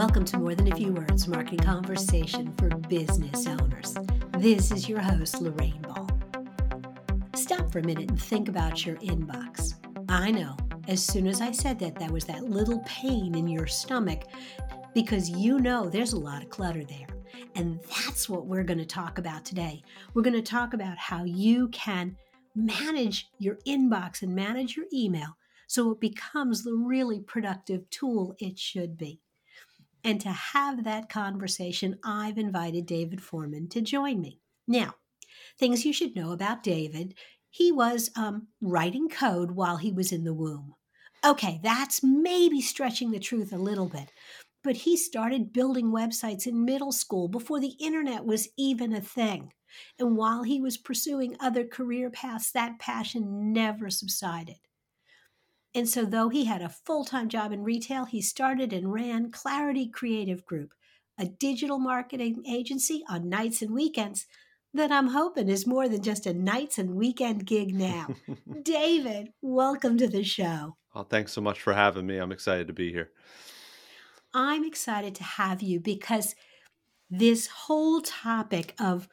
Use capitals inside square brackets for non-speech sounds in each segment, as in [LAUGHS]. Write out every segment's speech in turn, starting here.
Welcome to More Than a Few Words Marketing Conversation for Business Owners. This is your host, Lorraine Ball. Stop for a minute and think about your inbox. I know, as soon as I said that, there was that little pain in your stomach because you know there's a lot of clutter there. And that's what we're going to talk about today. We're going to talk about how you can manage your inbox and manage your email so it becomes the really productive tool it should be. And to have that conversation, I've invited David Forman to join me. Now, things you should know about David he was um, writing code while he was in the womb. Okay, that's maybe stretching the truth a little bit, but he started building websites in middle school before the internet was even a thing. And while he was pursuing other career paths, that passion never subsided. And so, though he had a full time job in retail, he started and ran Clarity Creative Group, a digital marketing agency on nights and weekends that I'm hoping is more than just a nights and weekend gig now. [LAUGHS] David, welcome to the show. Oh, thanks so much for having me. I'm excited to be here. I'm excited to have you because this whole topic of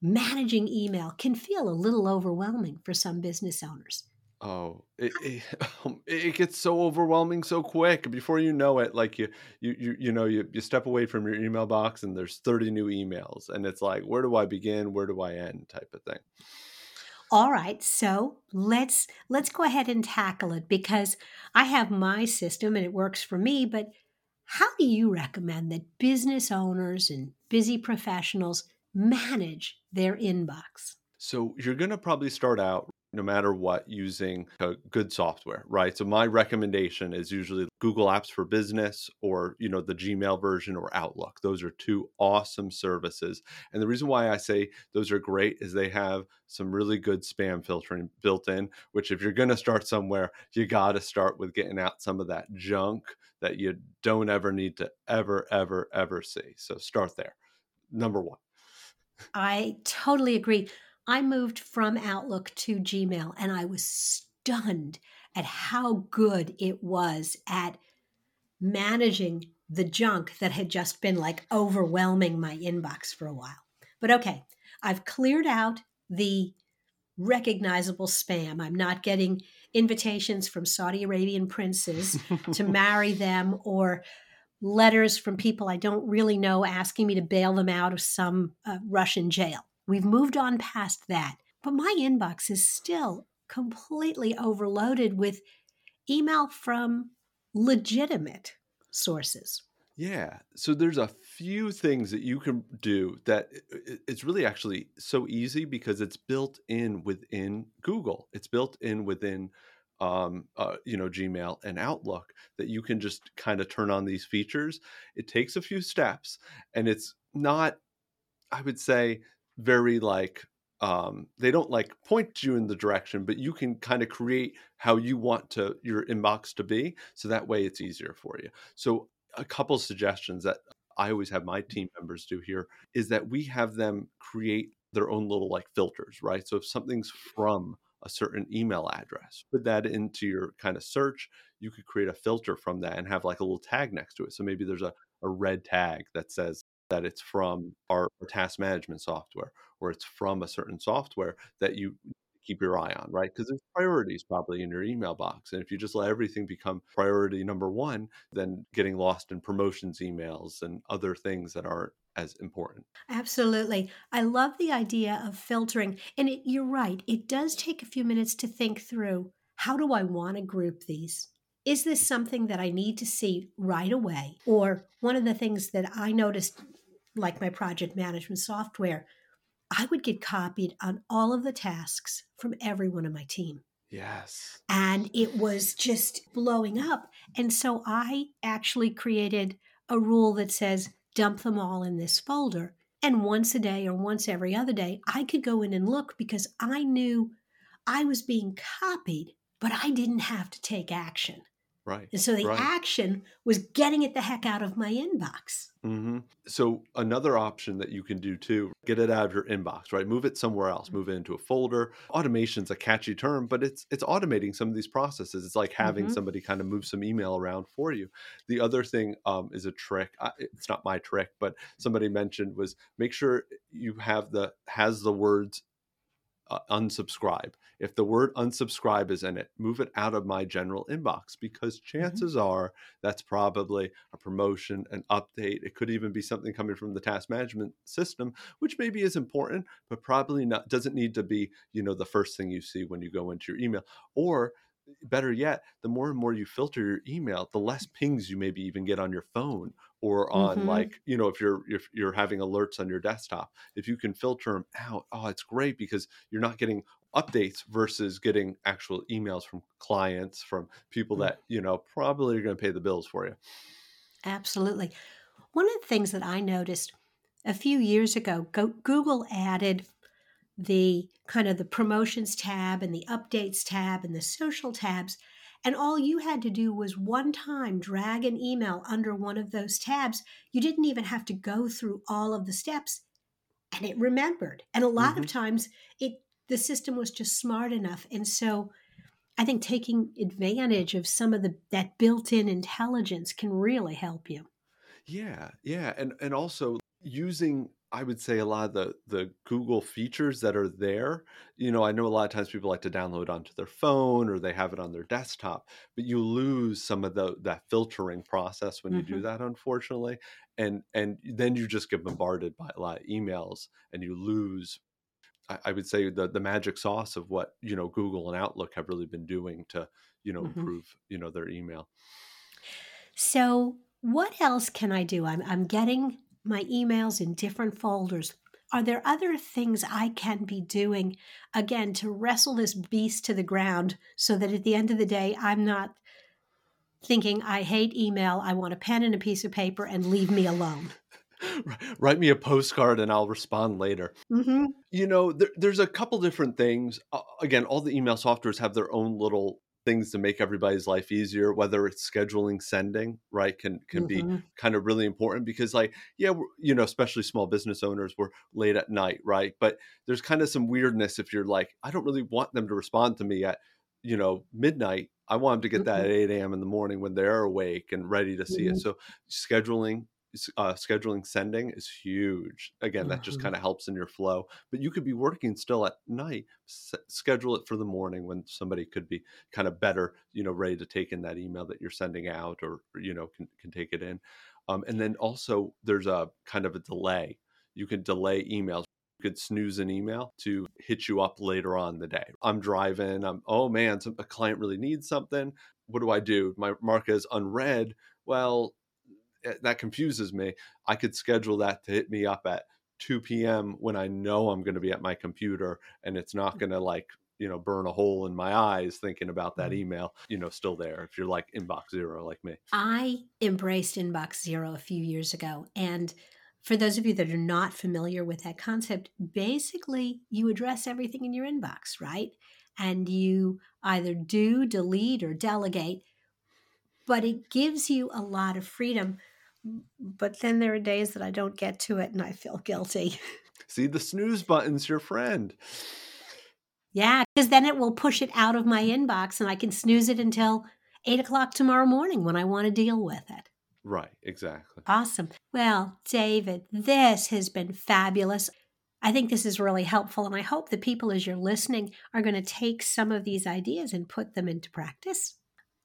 managing email can feel a little overwhelming for some business owners. Oh, it, [LAUGHS] um, it, it gets so overwhelming so quick. Before you know it, like you, you, you, you know, you, you step away from your email box and there's 30 new emails, and it's like, where do I begin? Where do I end? Type of thing. All right, so let's let's go ahead and tackle it because I have my system and it works for me. But how do you recommend that business owners and busy professionals manage their inbox? So you're going to probably start out no matter what using good software right? So my recommendation is usually google apps for business or you know the gmail version or outlook. Those are two awesome services. And the reason why i say those are great is they have some really good spam filtering built in which if you're going to start somewhere you got to start with getting out some of that junk that you don't ever need to ever ever ever see. So start there. Number one. I totally agree I moved from Outlook to Gmail and I was stunned at how good it was at managing the junk that had just been like overwhelming my inbox for a while. But okay, I've cleared out the recognizable spam. I'm not getting invitations from Saudi Arabian princes to [LAUGHS] marry them or letters from people I don't really know asking me to bail them out of some uh, Russian jail. We've moved on past that. But my inbox is still completely overloaded with email from legitimate sources. Yeah. So there's a few things that you can do that it's really actually so easy because it's built in within Google. It's built in within um, uh, you know Gmail and Outlook that you can just kind of turn on these features. It takes a few steps and it's not I would say very like um, they don't like point you in the direction, but you can kind of create how you want to your inbox to be, so that way it's easier for you. So a couple suggestions that I always have my team members do here is that we have them create their own little like filters, right? So if something's from a certain email address, put that into your kind of search. You could create a filter from that and have like a little tag next to it. So maybe there's a, a red tag that says that it's from our, task management software or it's from a certain software that you keep your eye on, right? Because there's priorities probably in your email box. And if you just let everything become priority number one, then getting lost in promotions emails and other things that aren't as important. Absolutely. I love the idea of filtering. And it, you're right, it does take a few minutes to think through how do I want to group these? Is this something that I need to see right away? Or one of the things that I noticed like my project management software, I would get copied on all of the tasks from everyone on my team. Yes. And it was just blowing up. And so I actually created a rule that says dump them all in this folder. And once a day or once every other day, I could go in and look because I knew I was being copied, but I didn't have to take action. Right. And so the right. action was getting it the heck out of my inbox. Mm-hmm. So another option that you can do too, get it out of your inbox, right? Move it somewhere else, Mm-hmm. move it into a folder. Automation's a catchy term, but it's it's automating some of these processes. It's like having Mhm. somebody kind of move some email around for you. The other thing um, is a trick. I, it's not my trick, but somebody mentioned was make sure you have the has the words uh, unsubscribe. If the word unsubscribe is in it, move it out of my general inbox because chances are that's probably a promotion, an update. It could even be something coming from the task management system, which maybe is important, but probably not doesn't need to be, you know, the first thing you see when you go into your email. Or better yet, the more and more you filter your email, the less pings you maybe even get on your phone or on Mhm. like, you know, if you're if you're having alerts on your desktop if you can filter them out, oh, it's great because you're not getting updates versus getting actual emails from clients, from people Mm. that, you know, probably are going to pay the bills for you. Absolutely. One of the things that I noticed a few years ago, Google added the kind of the promotions tab and the updates tab and the social tabs. And all you had to do was one time drag an email under one of those tabs. You didn't even have to go through all of the steps and it remembered. And a lot of Mhm. times it the system was just smart enough. And so I think taking advantage of some of the that built-in intelligence can really help you. Yeah, yeah, and and also using I would say a lot of the the Google features that are there. You know, I know a lot of times people like to download onto their phone or they have it on their desktop, but you lose some of the that filtering process when you do Mhm. that, unfortunately. And and then you just get bombarded by a lot of emails and you lose I, would say the the magic sauce of what, you know, Google and Outlook have really been doing to, you know, Mhm. improve, you know, their email. So, what else can I do? I'm, I'm getting my emails in different folders. Are there other things I can be doing, again, to wrestle this beast to the ground so that at the end of the day, I'm not thinking, I hate email, I want a pen and a piece of paper and leave me alone? [LAUGHS] Write me a postcard and I'll respond later. hmm You know, there, there's a couple different things. Uh, again, all the email softwares have their own little things to make everybody's life easier. Whether it's scheduling sending, right, can can be hmm kind of really important because, like, yeah, you know, especially small business owners, we're late at night, right? But there's kind of some weirdness if you're like, I don't really want them to respond to me at, you know, midnight. I want them to get that at 8 a.m. in the morning when they're awake and ready to see it. So scheduling uh, scheduling sending is huge. Again, that just Mhm. kind of helps in your flow. But you could be working still at night. S- schedule it for the morning when somebody could be kind of better, you know, ready to take in that email that you're sending out, or you know can can take it in. Um, and then also there's a kind of a delay. You can delay emails. You could snooze an email to hit you up later on the day. I'm driving. I'm oh man, some, a client really needs something. What do I do? My mark is unread. Well, that confuses me. I could schedule that to hit me up at 2 p.m. when I know I'm going to be at my computer and it's not going to like, you know, burn a hole in my eyes thinking about that Mhm. email, you know, still there if you're like inbox zero like me. I embraced Inbox Zero a few years ago. And for those of you that are not familiar with that concept, basically you address everything in your inbox, right? And you either do, delete, or delegate, but it gives you a lot of freedom. But then there are days that I don't get to it and I feel guilty. [LAUGHS] See, the snooze button's your friend. yeah, because then it will push it out of my inbox and I can snooze it until eight o'clock tomorrow morning when I want to deal with it. Right, exactly. Awesome. Well, David, this has been fabulous. I think this is really helpful, and I hope the people, as you're listening, are going to take some of these ideas and put them into practice.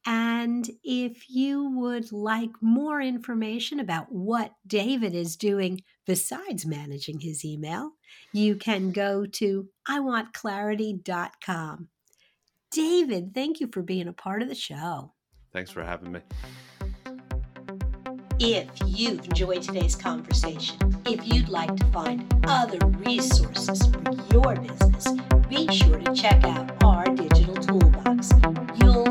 And if you would like more information about what David is doing besides managing his email, you can go to iwantclarity.com. David, thank you for being a part of the show. Thanks for having me. If you've enjoyed today's conversation, if you'd like to find other resources for your business, be sure to check out our digital toolbox. You'll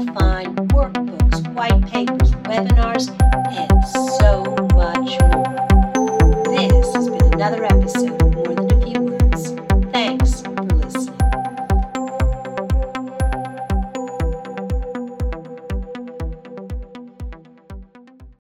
webinars,